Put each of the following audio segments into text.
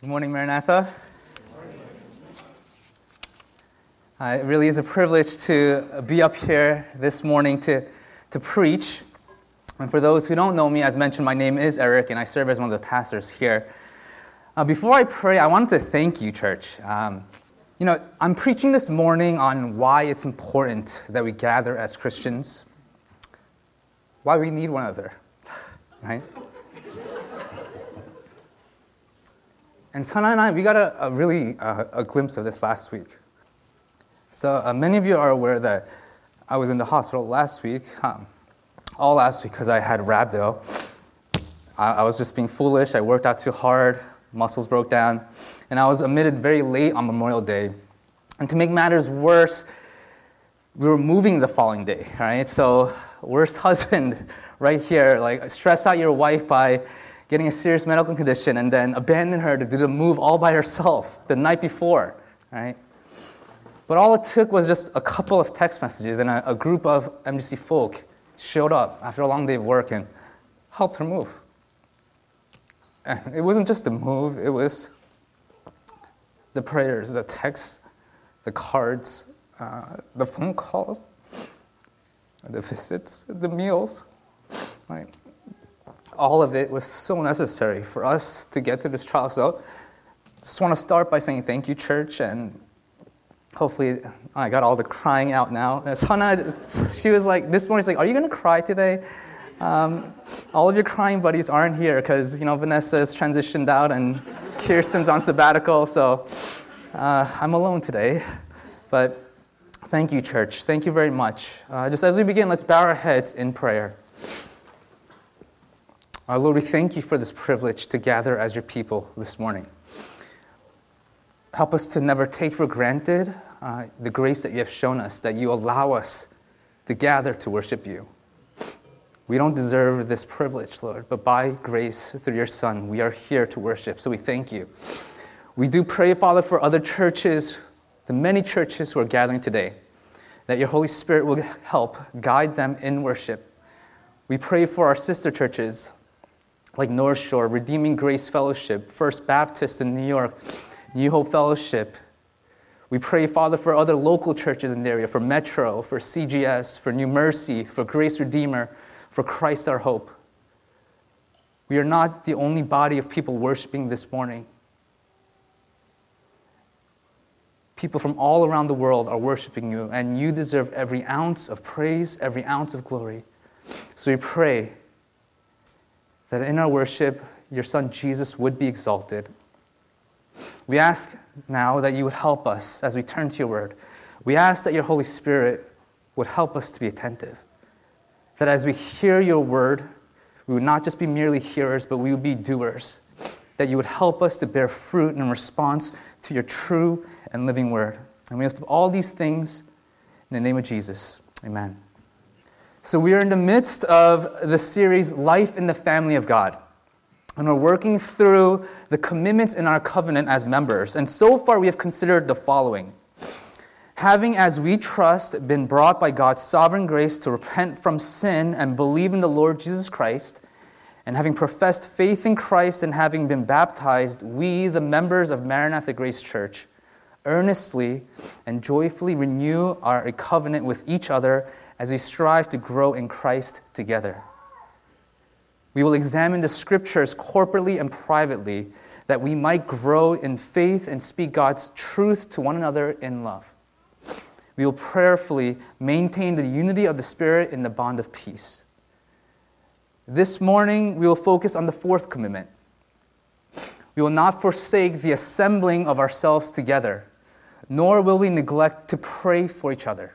Good morning, Maranatha. Uh, it really is a privilege to be up here this morning to, to preach. And for those who don't know me, as mentioned, my name is Eric, and I serve as one of the pastors here. Uh, before I pray, I wanted to thank you, church. Um, you know, I'm preaching this morning on why it's important that we gather as Christians, why we need one another, right? And Sana and I, we got a, a really uh, a glimpse of this last week. So uh, many of you are aware that I was in the hospital last week, all last week because I had rhabdo. I, I, was just being foolish. I worked out too hard, muscles broke down, and I was admitted very late on Memorial Day. And to make matters worse, we were moving the following day, right? So worst husband right here, like stress out your wife by getting a serious medical condition, and then abandon her to do the move all by herself the night before, right? But all it took was just a couple of text messages, and a, a group of MGC folk showed up after a long day of work and helped her move. And it wasn't just the move, it was the prayers, the texts, the cards, uh, the phone calls, the visits, the meals, right? All of it was so necessary for us to get through this trial. So, just want to start by saying thank you, church, and hopefully I got all the crying out now. Hannah, she was like, this morning, she's like, are you going to cry today? Um, all of your crying buddies aren't here because, you know, Vanessa has transitioned out and Kirsten's on sabbatical, so uh, I'm alone today. But thank you, church. Thank you very much. Uh, just as we begin, let's bow our heads in prayer. Our Lord, we thank you for this privilege to gather as your people this morning. Help us to never take for granted uh, the grace that you have shown us, that you allow us to gather to worship you. We don't deserve this privilege, Lord, but by grace through your Son, we are here to worship. So we thank you. We do pray, Father, for other churches, the many churches who are gathering today, that your Holy Spirit will help guide them in worship. We pray for our sister churches, like North Shore, Redeeming Grace Fellowship, First Baptist in New York, New Hope Fellowship. We pray, Father, for other local churches in the area, for Metro, for CGS, for New Mercy, for Grace Redeemer, for Christ our Hope. We are not the only body of people worshiping this morning. People from all around the world are worshiping you, and you deserve every ounce of praise, every ounce of glory. So we pray that in our worship, your Son Jesus would be exalted. We ask now that you would help us as we turn to your word. We ask that your Holy Spirit would help us to be attentive. That as we hear your word, we would not just be merely hearers, but we would be doers. That you would help us to bear fruit in response to your true and living word. And we ask all these things in the name of Jesus. Amen. So, we are in the midst of the series Life in the Family of God. And we're working through the commitments in our covenant as members. And so far, we have considered the following Having, as we trust, been brought by God's sovereign grace to repent from sin and believe in the Lord Jesus Christ, and having professed faith in Christ and having been baptized, we, the members of Maranatha Grace Church, earnestly and joyfully renew our covenant with each other as we strive to grow in Christ together. We will examine the scriptures corporately and privately that we might grow in faith and speak God's truth to one another in love. We will prayerfully maintain the unity of the Spirit in the bond of peace. This morning, we will focus on the fourth commitment. We will not forsake the assembling of ourselves together, nor will we neglect to pray for each other.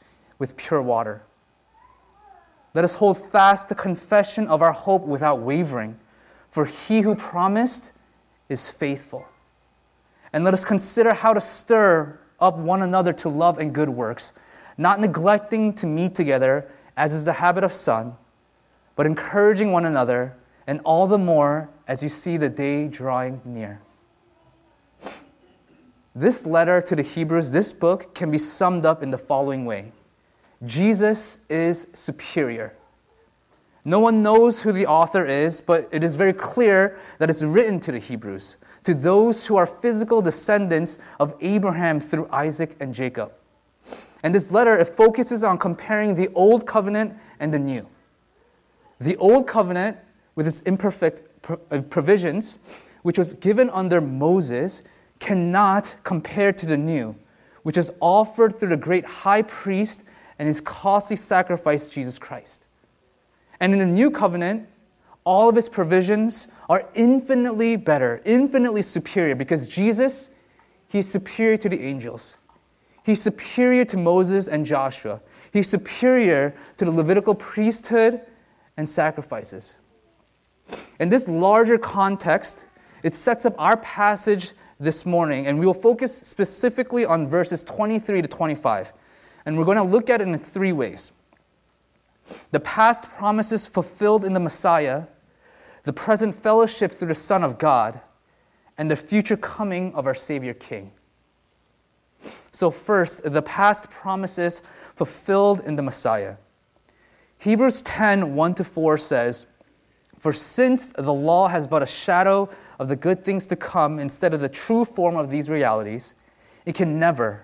with pure water. Let us hold fast the confession of our hope without wavering, for he who promised is faithful. And let us consider how to stir up one another to love and good works, not neglecting to meet together, as is the habit of some, but encouraging one another, and all the more as you see the day drawing near. This letter to the Hebrews, this book, can be summed up in the following way Jesus is superior. No one knows who the author is, but it is very clear that it's written to the Hebrews, to those who are physical descendants of Abraham through Isaac and Jacob. And this letter it focuses on comparing the old covenant and the new. The old covenant with its imperfect uh, provisions, which was given under Moses, cannot compare to the new, which is offered through the great high priest and his costly sacrifice, Jesus Christ. And in the new covenant, all of its provisions are infinitely better, infinitely superior, because Jesus, he's superior to the angels. He's superior to Moses and Joshua. He's superior to the Levitical priesthood and sacrifices. In this larger context, it sets up our passage this morning, and we will focus specifically on verses 23 to 25. And we're going to look at it in three ways the past promises fulfilled in the Messiah, the present fellowship through the Son of God, and the future coming of our Savior King. So, first, the past promises fulfilled in the Messiah. Hebrews 10 1 to 4 says, For since the law has but a shadow of the good things to come instead of the true form of these realities, it can never,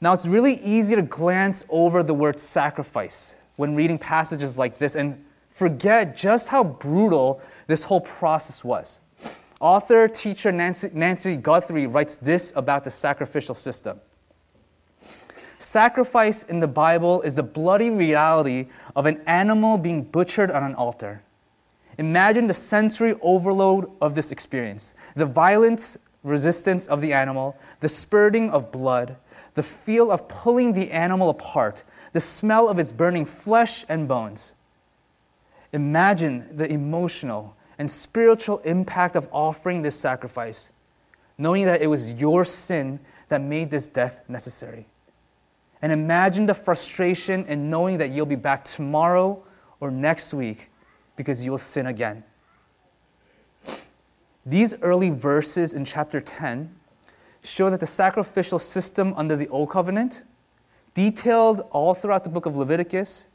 Now, it's really easy to glance over the word sacrifice when reading passages like this and forget just how brutal this whole process was. Author, teacher Nancy, Nancy Guthrie writes this about the sacrificial system. Sacrifice in the Bible is the bloody reality of an animal being butchered on an altar. Imagine the sensory overload of this experience the violent resistance of the animal, the spurting of blood, the feel of pulling the animal apart, the smell of its burning flesh and bones. Imagine the emotional and spiritual impact of offering this sacrifice, knowing that it was your sin that made this death necessary. And imagine the frustration in knowing that you'll be back tomorrow or next week because you will sin again. These early verses in chapter 10 show that the sacrificial system under the Old Covenant, detailed all throughout the book of Leviticus,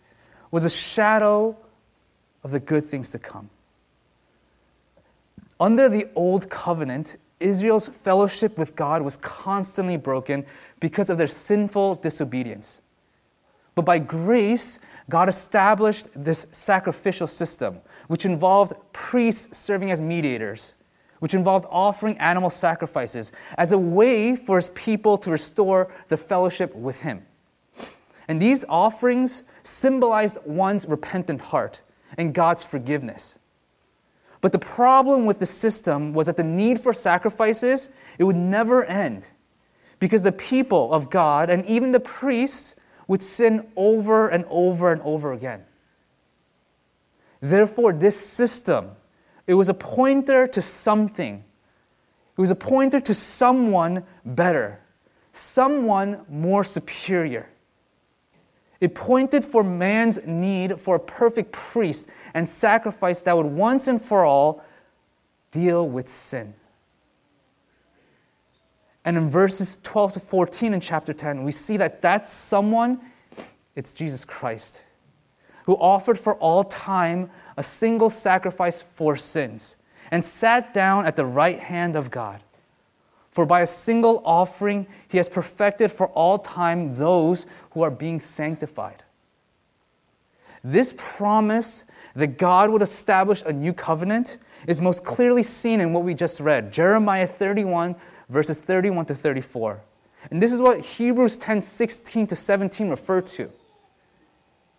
was a shadow of the good things to come. Under the Old Covenant, Israel's fellowship with God was constantly broken because of their sinful disobedience. But by grace, God established this sacrificial system, which involved priests serving as mediators, which involved offering animal sacrifices as a way for his people to restore the fellowship with him. And these offerings symbolized one's repentant heart and God's forgiveness. But the problem with the system was that the need for sacrifices, it would never end because the people of God and even the priests would sin over and over and over again. Therefore, this system, it was a pointer to something. It was a pointer to someone better, someone more superior. It pointed for man's need for a perfect priest and sacrifice that would once and for all deal with sin. And in verses 12 to 14 in chapter 10, we see that that someone, it's Jesus Christ, who offered for all time a single sacrifice for sins and sat down at the right hand of God. For by a single offering, he has perfected for all time those who are being sanctified. This promise that God would establish a new covenant is most clearly seen in what we just read Jeremiah 31, verses 31 to 34. And this is what Hebrews 10 16 to 17 refer to.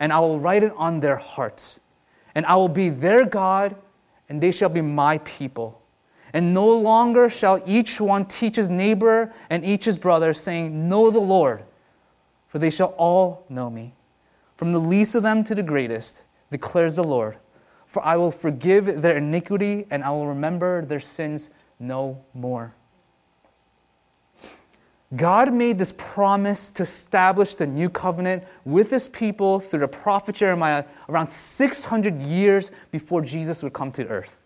and I will write it on their hearts. And I will be their God, and they shall be my people. And no longer shall each one teach his neighbor and each his brother, saying, Know the Lord, for they shall all know me, from the least of them to the greatest, declares the Lord. For I will forgive their iniquity and I will remember their sins no more. God made this promise to establish the new covenant with his people through the prophet Jeremiah around 600 years before Jesus would come to earth.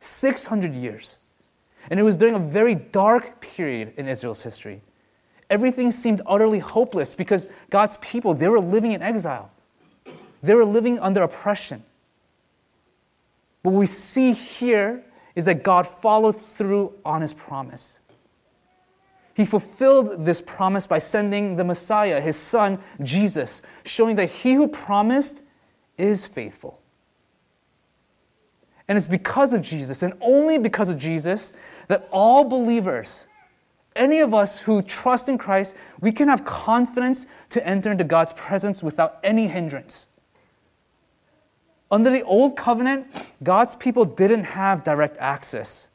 600 years. And it was during a very dark period in Israel's history. Everything seemed utterly hopeless because God's people, they were living in exile. They were living under oppression. What we see here is that God followed through on his promise. He fulfilled this promise by sending the Messiah, his son, Jesus, showing that he who promised is faithful. And it's because of Jesus, and only because of Jesus, that all believers, any of us who trust in Christ, we can have confidence to enter into God's presence without any hindrance. Under the old covenant, God's people didn't have direct access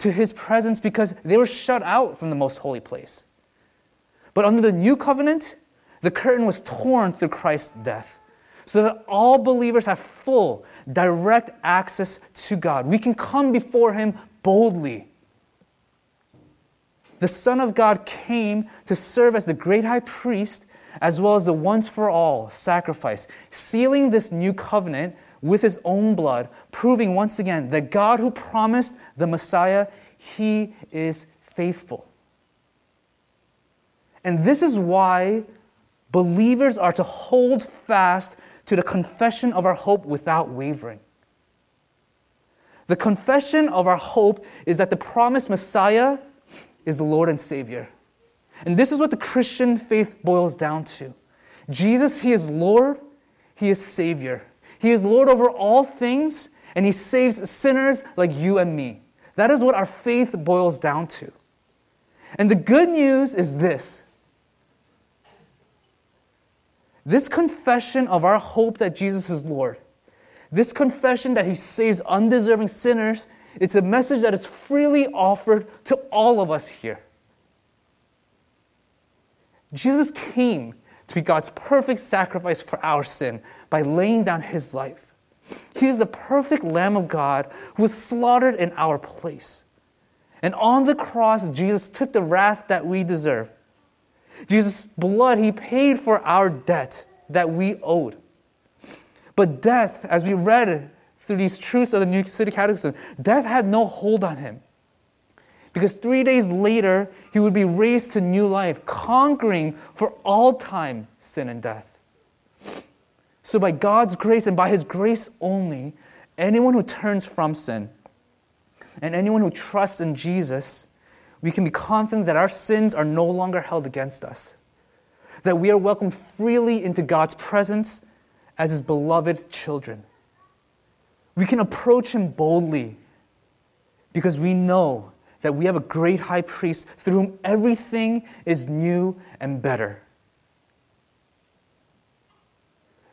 to his presence because they were shut out from the most holy place. But under the new covenant, the curtain was torn through Christ's death so that all believers have full, direct access to God. We can come before him boldly. The Son of God came to serve as the great high priest as well as the once for all sacrifice, sealing this new covenant with his own blood, proving once again that God who promised the Messiah, he is faithful. And this is why believers are to hold fast to the confession of our hope without wavering. The confession of our hope is that the promised Messiah is the Lord and Savior. And this is what the Christian faith boils down to Jesus, He is Lord, He is Savior. He is Lord over all things, and He saves sinners like you and me. That is what our faith boils down to. And the good news is this this confession of our hope that Jesus is Lord, this confession that He saves undeserving sinners, it's a message that is freely offered to all of us here. Jesus came to be God's perfect sacrifice for our sin by laying down his life. He is the perfect Lamb of God who was slaughtered in our place. And on the cross, Jesus took the wrath that we deserve. Jesus' blood, he paid for our debt that we owed. But death, as we read through these truths of the New City Catechism, death had no hold on him. Because three days later, he would be raised to new life, conquering for all time sin and death. So, by God's grace and by his grace only, anyone who turns from sin and anyone who trusts in Jesus, we can be confident that our sins are no longer held against us, that we are welcomed freely into God's presence as his beloved children. We can approach him boldly because we know that we have a great high priest through whom everything is new and better.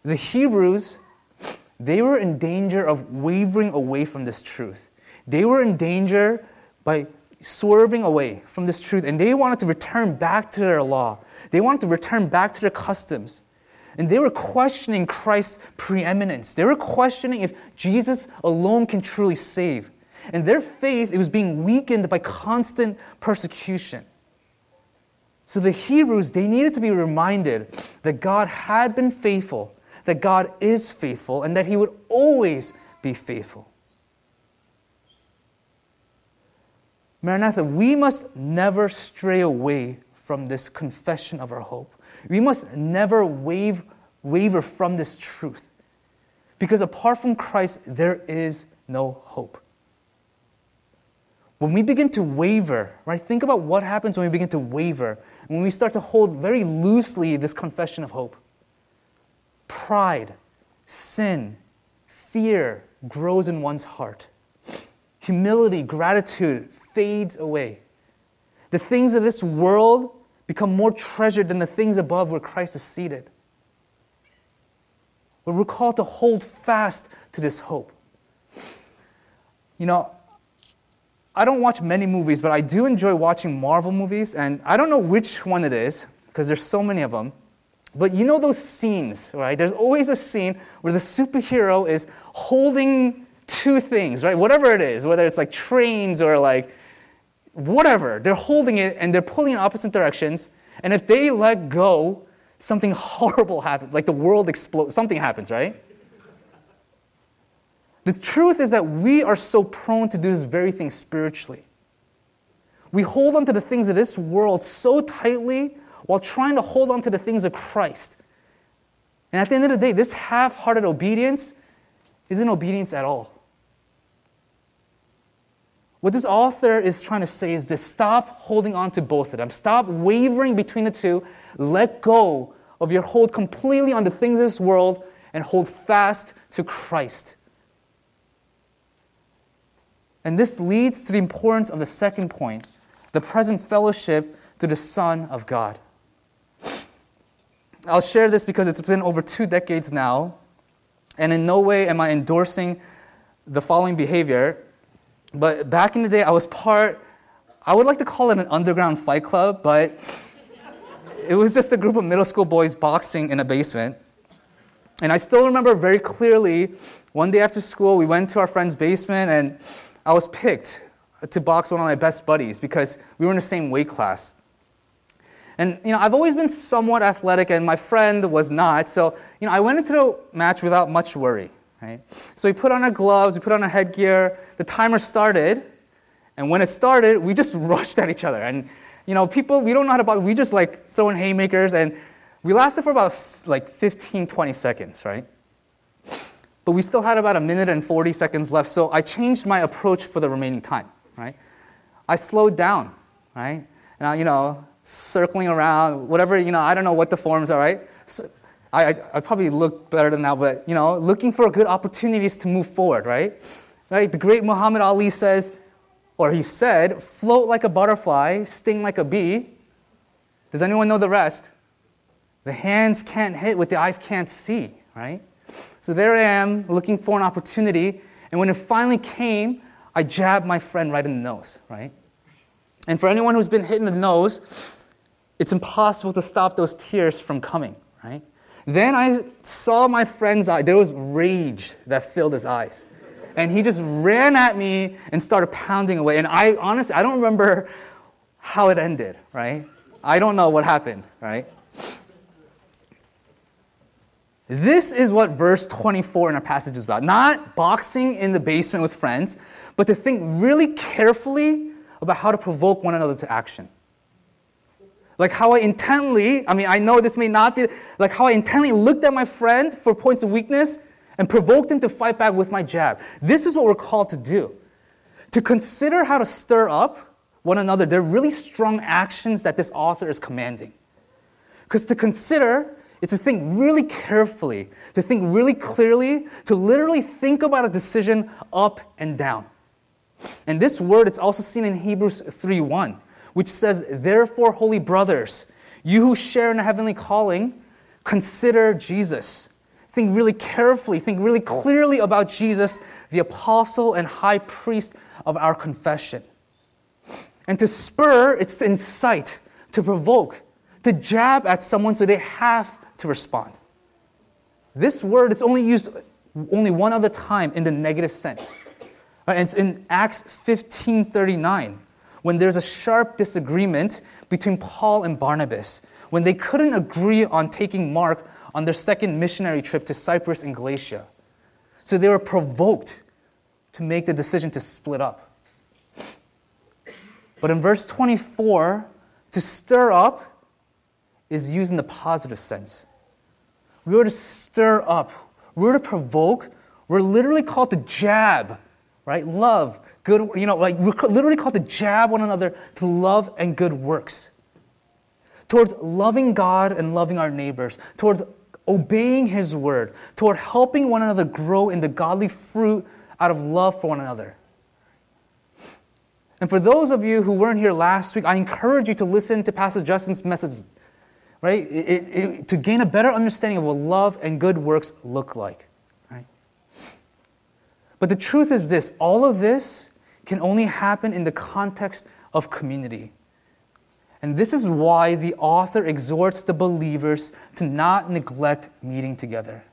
The Hebrews, they were in danger of wavering away from this truth. They were in danger by swerving away from this truth, and they wanted to return back to their law. They wanted to return back to their customs. And they were questioning Christ's preeminence. They were questioning if Jesus alone can truly save. And their faith, it was being weakened by constant persecution. So the Hebrews, they needed to be reminded that God had been faithful, that God is faithful, and that He would always be faithful. Maranatha, we must never stray away from this confession of our hope. We must never wave, waver from this truth. Because apart from Christ, there is no hope. When we begin to waver, right, think about what happens when we begin to waver, when we start to hold very loosely this confession of hope. Pride, sin, fear grows in one's heart. Humility, gratitude fades away. The things of this world become more treasured than the things above where Christ is seated. But we're called to hold fast to this hope. You know, I don't watch many movies, but I do enjoy watching Marvel movies, and I don't know which one it is, because there's so many of them. But you know those scenes, right? There's always a scene where the superhero is holding two things, right? Whatever it is, whether it's like trains or like whatever, they're holding it and they're pulling in opposite directions. And if they let go, something horrible happens, like the world explodes, something happens, right? The truth is that we are so prone to do this very thing spiritually. We hold on to the things of this world so tightly while trying to hold on to the things of Christ. And at the end of the day, this half hearted obedience isn't obedience at all. What this author is trying to say is this stop holding on to both of them. Stop wavering between the two. Let go of your hold completely on the things of this world and hold fast to Christ. And this leads to the importance of the second point the present fellowship to the Son of God. I'll share this because it's been over two decades now, and in no way am I endorsing the following behavior. But back in the day, I was part, I would like to call it an underground fight club, but it was just a group of middle school boys boxing in a basement. And I still remember very clearly one day after school, we went to our friend's basement, and I was picked to box one of my best buddies because we were in the same weight class. And you know, I've always been somewhat athletic, and my friend was not. So you know, I went into the match without much worry. Right? So we put on our gloves, we put on our headgear. The timer started, and when it started, we just rushed at each other. And you know, people we don't know how to box. We just like throwing haymakers, and we lasted for about like 15, 20 seconds, right? But we still had about a minute and 40 seconds left. So I changed my approach for the remaining time, right? I slowed down, right? And I, you know, circling around, whatever, you know, I don't know what the forms are, right? So I, I, I probably look better than now, but, you know, looking for good opportunities to move forward, right? Right? The great Muhammad Ali says, or he said, float like a butterfly, sting like a bee. Does anyone know the rest? The hands can't hit what the eyes can't see, right? So there I am looking for an opportunity, and when it finally came, I jabbed my friend right in the nose, right? And for anyone who's been hit in the nose, it's impossible to stop those tears from coming, right? Then I saw my friend's eye. There was rage that filled his eyes. And he just ran at me and started pounding away. And I honestly, I don't remember how it ended, right? I don't know what happened, right? This is what verse 24 in our passage is about. Not boxing in the basement with friends, but to think really carefully about how to provoke one another to action. Like how I intently, I mean, I know this may not be, like how I intently looked at my friend for points of weakness and provoked him to fight back with my jab. This is what we're called to do. To consider how to stir up one another. They're really strong actions that this author is commanding. Because to consider, it's to think really carefully, to think really clearly, to literally think about a decision up and down. And this word, it's also seen in Hebrews 3:1 which says, Therefore, holy brothers, you who share in a heavenly calling, consider Jesus. Think really carefully, think really clearly about Jesus, the apostle and high priest of our confession. And to spur, it's to incite, to provoke, to jab at someone so they have to respond. This word is only used only one other time in the negative sense. And it's in Acts 15 39 when there's a sharp disagreement between Paul and Barnabas, when they couldn't agree on taking Mark on their second missionary trip to Cyprus and Galatia. So they were provoked to make the decision to split up. But in verse 24, to stir up is used in the positive sense. We are to stir up, we're to provoke, we're literally called to jab, right? Love, good, you know, like we're literally called to jab one another to love and good works. Towards loving God and loving our neighbors, towards obeying His word, toward helping one another grow in the godly fruit out of love for one another. And for those of you who weren't here last week, I encourage you to listen to Pastor Justin's message, right? It, it, to gain a better understanding of what love and good works look like, right? But the truth is this all of this can only happen in the context of community. And this is why the author exhorts the believers to not neglect meeting together.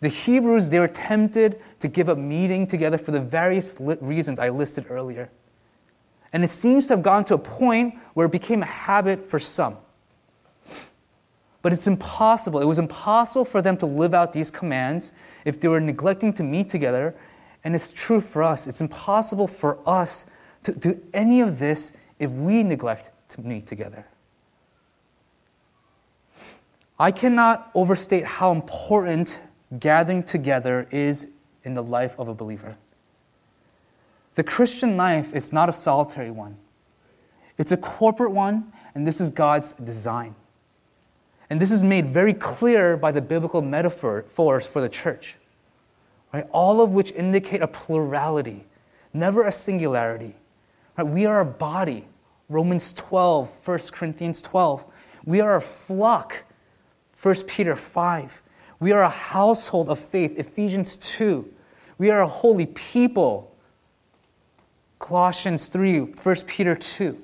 The Hebrews, they were tempted to give up meeting together for the various reasons I listed earlier. And it seems to have gone to a point where it became a habit for some. But it's impossible. It was impossible for them to live out these commands if they were neglecting to meet together. And it's true for us. It's impossible for us to do any of this if we neglect to meet together. I cannot overstate how important gathering together is in the life of a believer. The Christian life is not a solitary one, it's a corporate one, and this is God's design. And this is made very clear by the biblical metaphors for the church, right? all of which indicate a plurality, never a singularity. Right? We are a body, Romans 12, 1 Corinthians 12. We are a flock, 1 Peter 5. We are a household of faith, Ephesians 2. We are a holy people, Colossians 3, 1 Peter 2.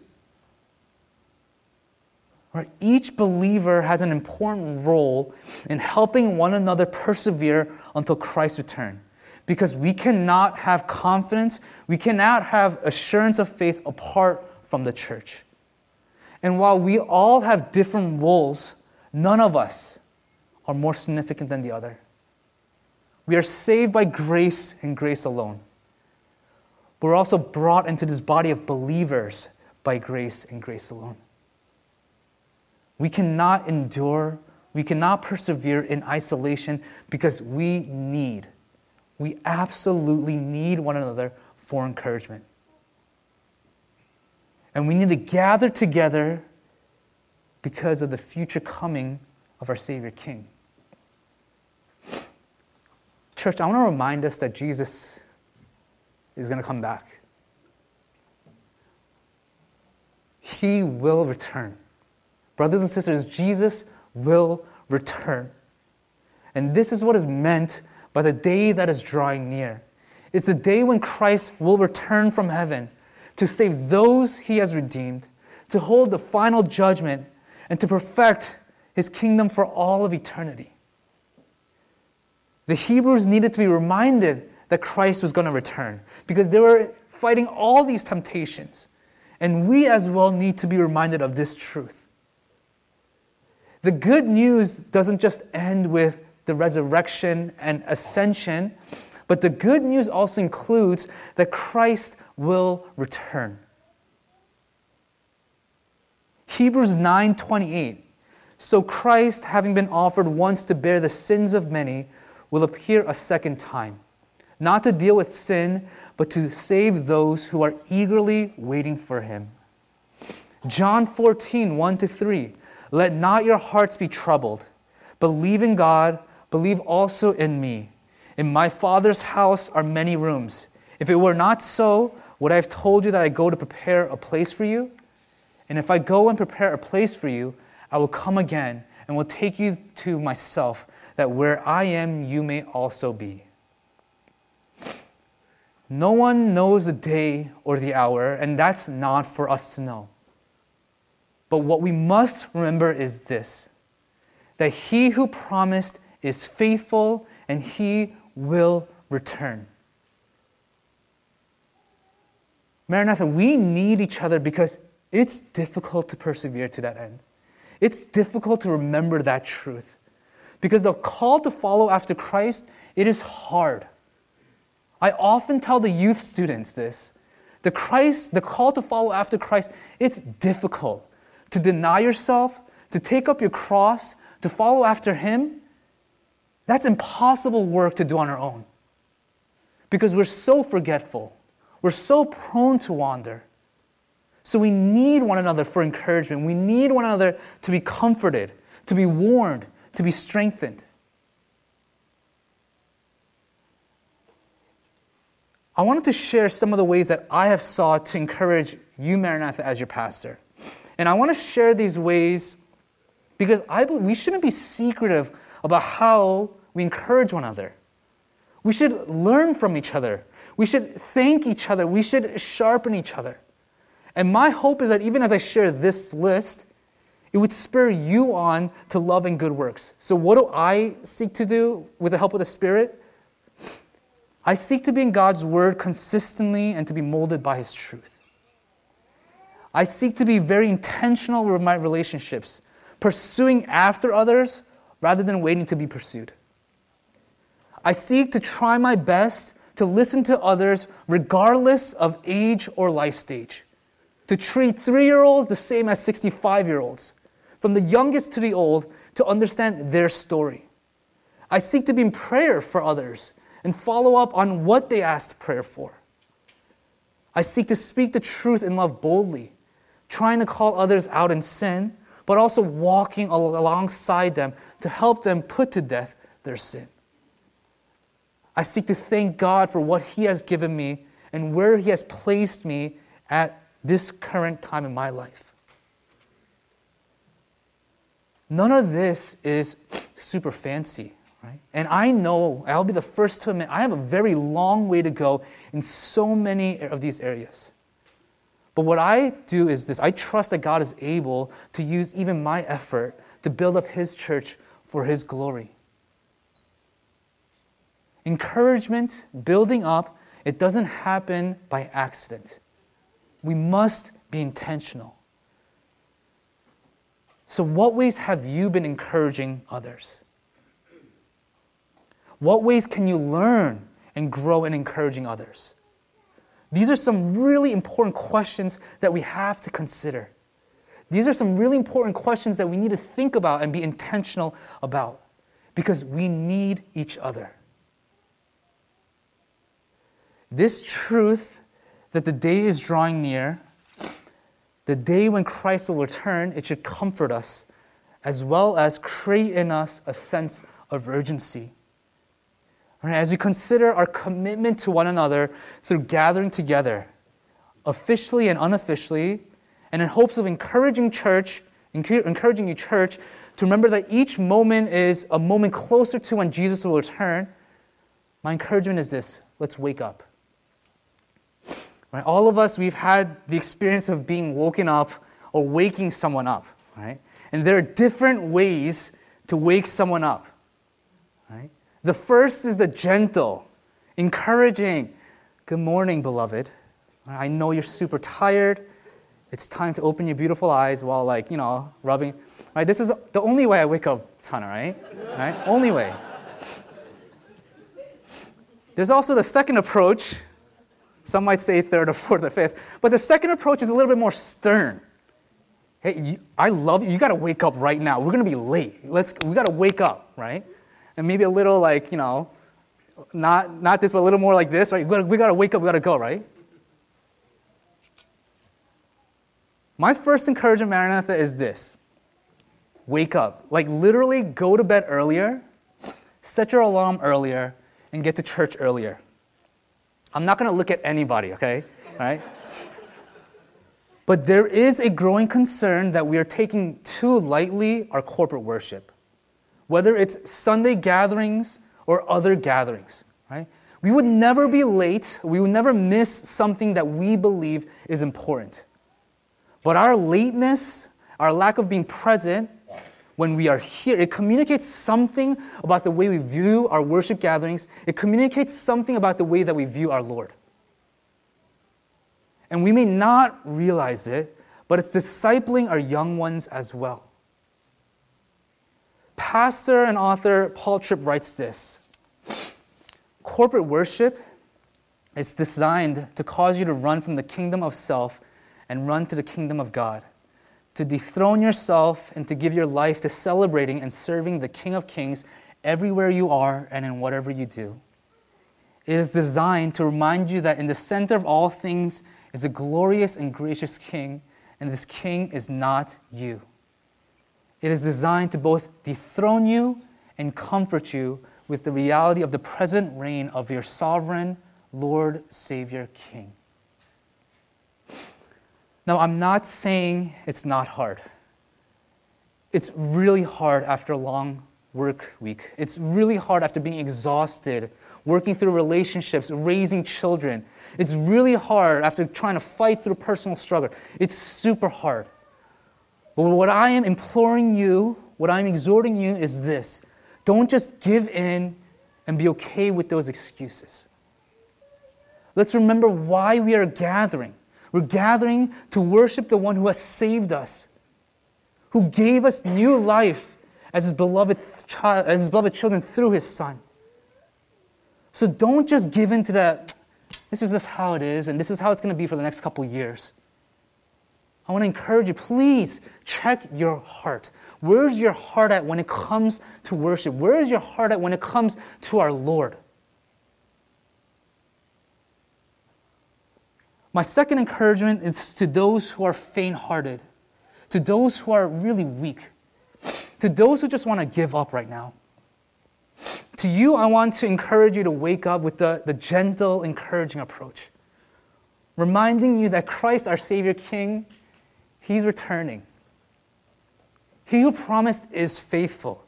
Right? Each believer has an important role in helping one another persevere until Christ's return. Because we cannot have confidence, we cannot have assurance of faith apart from the church. And while we all have different roles, none of us are more significant than the other. We are saved by grace and grace alone. We're also brought into this body of believers by grace and grace alone. We cannot endure, we cannot persevere in isolation because we need, we absolutely need one another for encouragement. And we need to gather together because of the future coming of our Savior King. Church, I want to remind us that Jesus is going to come back. He will return. Brothers and sisters, Jesus will return. And this is what is meant by the day that is drawing near. It's the day when Christ will return from heaven to save those he has redeemed, to hold the final judgment, and to perfect his kingdom for all of eternity. The Hebrews needed to be reminded that Christ was going to return because they were fighting all these temptations. And we as well need to be reminded of this truth. The good news doesn't just end with the resurrection and ascension, but the good news also includes that Christ will return. Hebrews 9:28 So Christ having been offered once to bear the sins of many will appear a second time not to deal with sin, but to save those who are eagerly waiting for him. John 14, 1 to 3. Let not your hearts be troubled. Believe in God, believe also in me. In my Father's house are many rooms. If it were not so, would I have told you that I go to prepare a place for you? And if I go and prepare a place for you, I will come again and will take you to myself, that where I am, you may also be. No one knows the day or the hour, and that's not for us to know. But what we must remember is this that he who promised is faithful and he will return. Maranatha, we need each other because it's difficult to persevere to that end. It's difficult to remember that truth. Because the call to follow after Christ, it is hard. I often tell the youth students this. The Christ, the call to follow after Christ, it's difficult to deny yourself, to take up your cross, to follow after Him, that's impossible work to do on our own. Because we're so forgetful, we're so prone to wander. So we need one another for encouragement. We need one another to be comforted, to be warned, to be strengthened. I wanted to share some of the ways that I have sought to encourage you, Maranatha, as your pastor. And I want to share these ways because I believe we shouldn't be secretive about how we encourage one another. We should learn from each other. We should thank each other. We should sharpen each other. And my hope is that even as I share this list, it would spur you on to love and good works. So, what do I seek to do with the help of the Spirit? I seek to be in God's Word consistently and to be molded by His truth. I seek to be very intentional with my relationships, pursuing after others rather than waiting to be pursued. I seek to try my best to listen to others regardless of age or life stage, to treat three year olds the same as 65 year olds, from the youngest to the old, to understand their story. I seek to be in prayer for others and follow up on what they asked prayer for. I seek to speak the truth in love boldly, trying to call others out in sin, but also walking alongside them to help them put to death their sin. I seek to thank God for what He has given me and where He has placed me at this current time in my life. None of this is super fancy. Right? And I know, I'll be the first to admit, I have a very long way to go in so many of these areas. But what I do is this I trust that God is able to use even my effort to build up His church for His glory. Encouragement, building up, it doesn't happen by accident. We must be intentional. So, what ways have you been encouraging others? What ways can you learn and grow in encouraging others? These are some really important questions that we have to consider. These are some really important questions that we need to think about and be intentional about because we need each other. This truth that the day is drawing near, the day when Christ will return, it should comfort us as well as create in us a sense of urgency. As we consider our commitment to one another through gathering together, officially and unofficially, and in hopes of encouraging church, encouraging you church to remember that each moment is a moment closer to when Jesus will return, my encouragement is this let's wake up. Right? All of us, we've had the experience of being woken up or waking someone up, right? And there are different ways to wake someone up, right? The first is the gentle, encouraging, good morning, beloved. I know you're super tired. It's time to open your beautiful eyes while, like, you know, rubbing. Right? This is the only way I wake up, son, right? Right? Only way. There's also the second approach, some might say third or fourth or fifth. But the second approach is a little bit more stern. Hey, you, I love you. You got to wake up right now. We're going to be late. Let's, we got to wake up, right? And maybe a little like, you know, not, not this, but a little more like this, right? We got we to wake up, we got to go, right? My first encouragement, Maranatha, is this wake up. Like, literally go to bed earlier, set your alarm earlier, and get to church earlier. I'm not to look at anybody, okay? Right? But there is a growing concern that we are taking too lightly our corporate worship, whether it's Sunday gatherings or other gatherings, right? We would never be late, we would never miss something that we believe is important. But our lateness, our lack of being present, when we are here, it communicates something about the way we view our worship gatherings. It communicates something about the way that we view our Lord. And we may not realize it, but it's discipling our young ones as well. Pastor and author Paul Tripp writes this Corporate worship is designed to cause you to run from the kingdom of self and run to the kingdom of God to dethrone yourself and to give your life to celebrating and serving the King of Kings everywhere you are and in whatever you do. It is designed to remind you that in the center of all things is a glorious and gracious King, and this King is not you. It is designed to both dethrone you and comfort you with the reality of the present reign of your sovereign Lord, Savior, King. Now, I'm not saying it's not hard. It's really hard after a long work week. It's really hard after being exhausted, working through relationships, raising children. It's really hard after trying to fight through personal struggle. It's super hard. What I am imploring you, what I'm exhorting you is this don't just give in and be okay with those excuses. Let's remember why we are gathering. We're gathering to worship the one who has saved us, who gave us new life as his beloved child, as his beloved children through his son. So don't just give in to that, this is just how it is, and this is how it's going to be for the next couple years. I want to encourage you, please check your heart. Where's your heart at when it comes to worship? Where is your heart at when it comes to our Lord? My second encouragement is to those who are faint hearted, to those who are really weak, to those who just want to give up right now. To you, I want to encourage you to wake up with the, the gentle, encouraging approach, reminding you that Christ, our Savior King, He's returning. He who promised is faithful.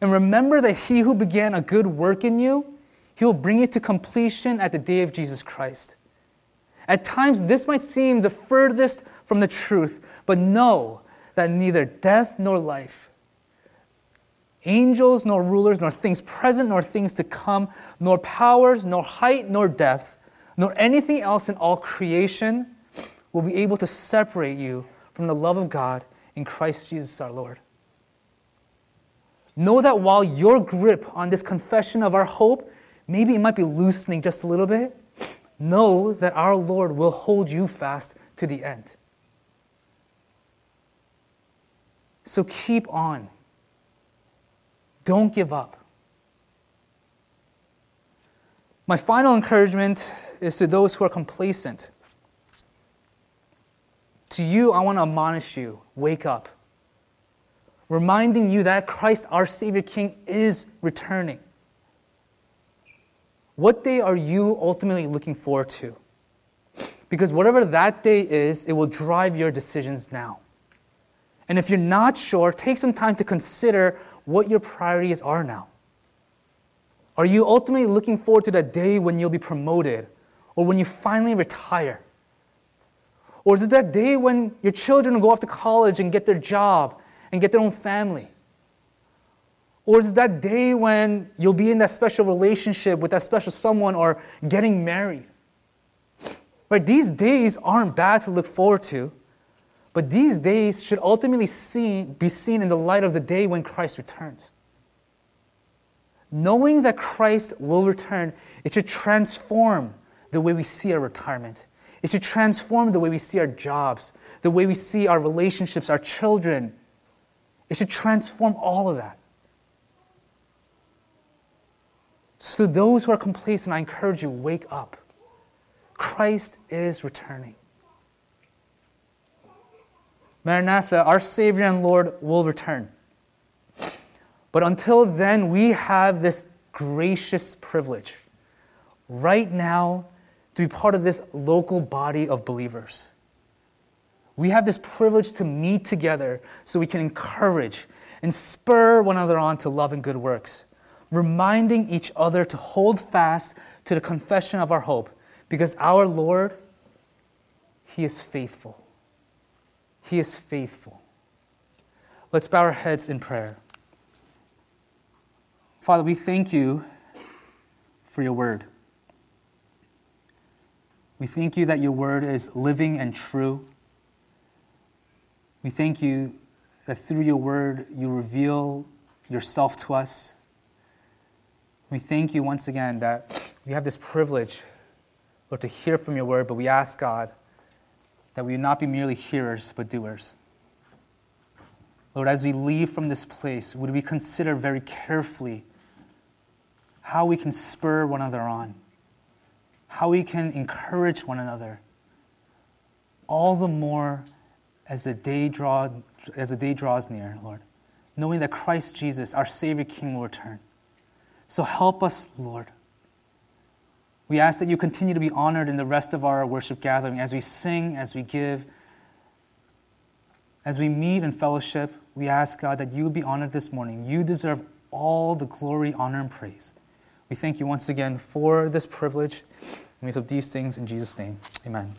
And remember that He who began a good work in you, He will bring it to completion at the day of Jesus Christ. At times, this might seem the furthest from the truth, but know that neither death nor life, angels nor rulers, nor things present nor things to come, nor powers, nor height nor depth, nor anything else in all creation will be able to separate you from the love of God in Christ Jesus our Lord. Know that while your grip on this confession of our hope, maybe it might be loosening just a little bit, know that our Lord will hold you fast to the end. So keep on. Don't give up. My final encouragement is to those who are complacent. To you, I want to admonish you wake up, reminding you that Christ, our Savior King, is returning. What day are you ultimately looking forward to? Because whatever that day is, it will drive your decisions now. And if you're not sure, take some time to consider what your priorities are now. Are you ultimately looking forward to that day when you'll be promoted or when you finally retire? Or is it that day when your children go off to college and get their job and get their own family? Or is it that day when you'll be in that special relationship with that special someone or getting married? Right? These days aren't bad to look forward to, but these days should ultimately see, be seen in the light of the day when Christ returns. Knowing that Christ will return, it should transform the way we see our retirement. It should transform the way we see our jobs, the way we see our relationships, our children. It should transform all of that. So, to those who are complacent, I encourage you wake up. Christ is returning. Maranatha, our Savior and Lord, will return. But until then, we have this gracious privilege right now to be part of this local body of believers. We have this privilege to meet together so we can encourage and spur one another on to love and good works reminding each other to hold fast to the confession of our hope because our Lord, He is faithful. He is faithful. Let's bow our heads in prayer. Father, we thank you for your word. We thank you that your word is living and true. We thank you that through your word you reveal yourself to us. We thank you once again that we have this privilege, Lord, to hear from your word, but we ask God that we would not be merely hearers, but doers. Lord, as we leave from this place, would we consider very carefully how we can spur one another on, how we can encourage one another, all the more as the day, draw, as the day draws near, Lord, knowing that Christ Jesus, our Savior King, will return. So help us, Lord. We ask that you continue to be honored in the rest of our worship gathering as we sing, as we give, as we meet in fellowship. We ask, God, that you be honored this morning. You deserve all the glory, honor, and praise. We thank you once again for this privilege. And we hope these things in Jesus' name. Amen.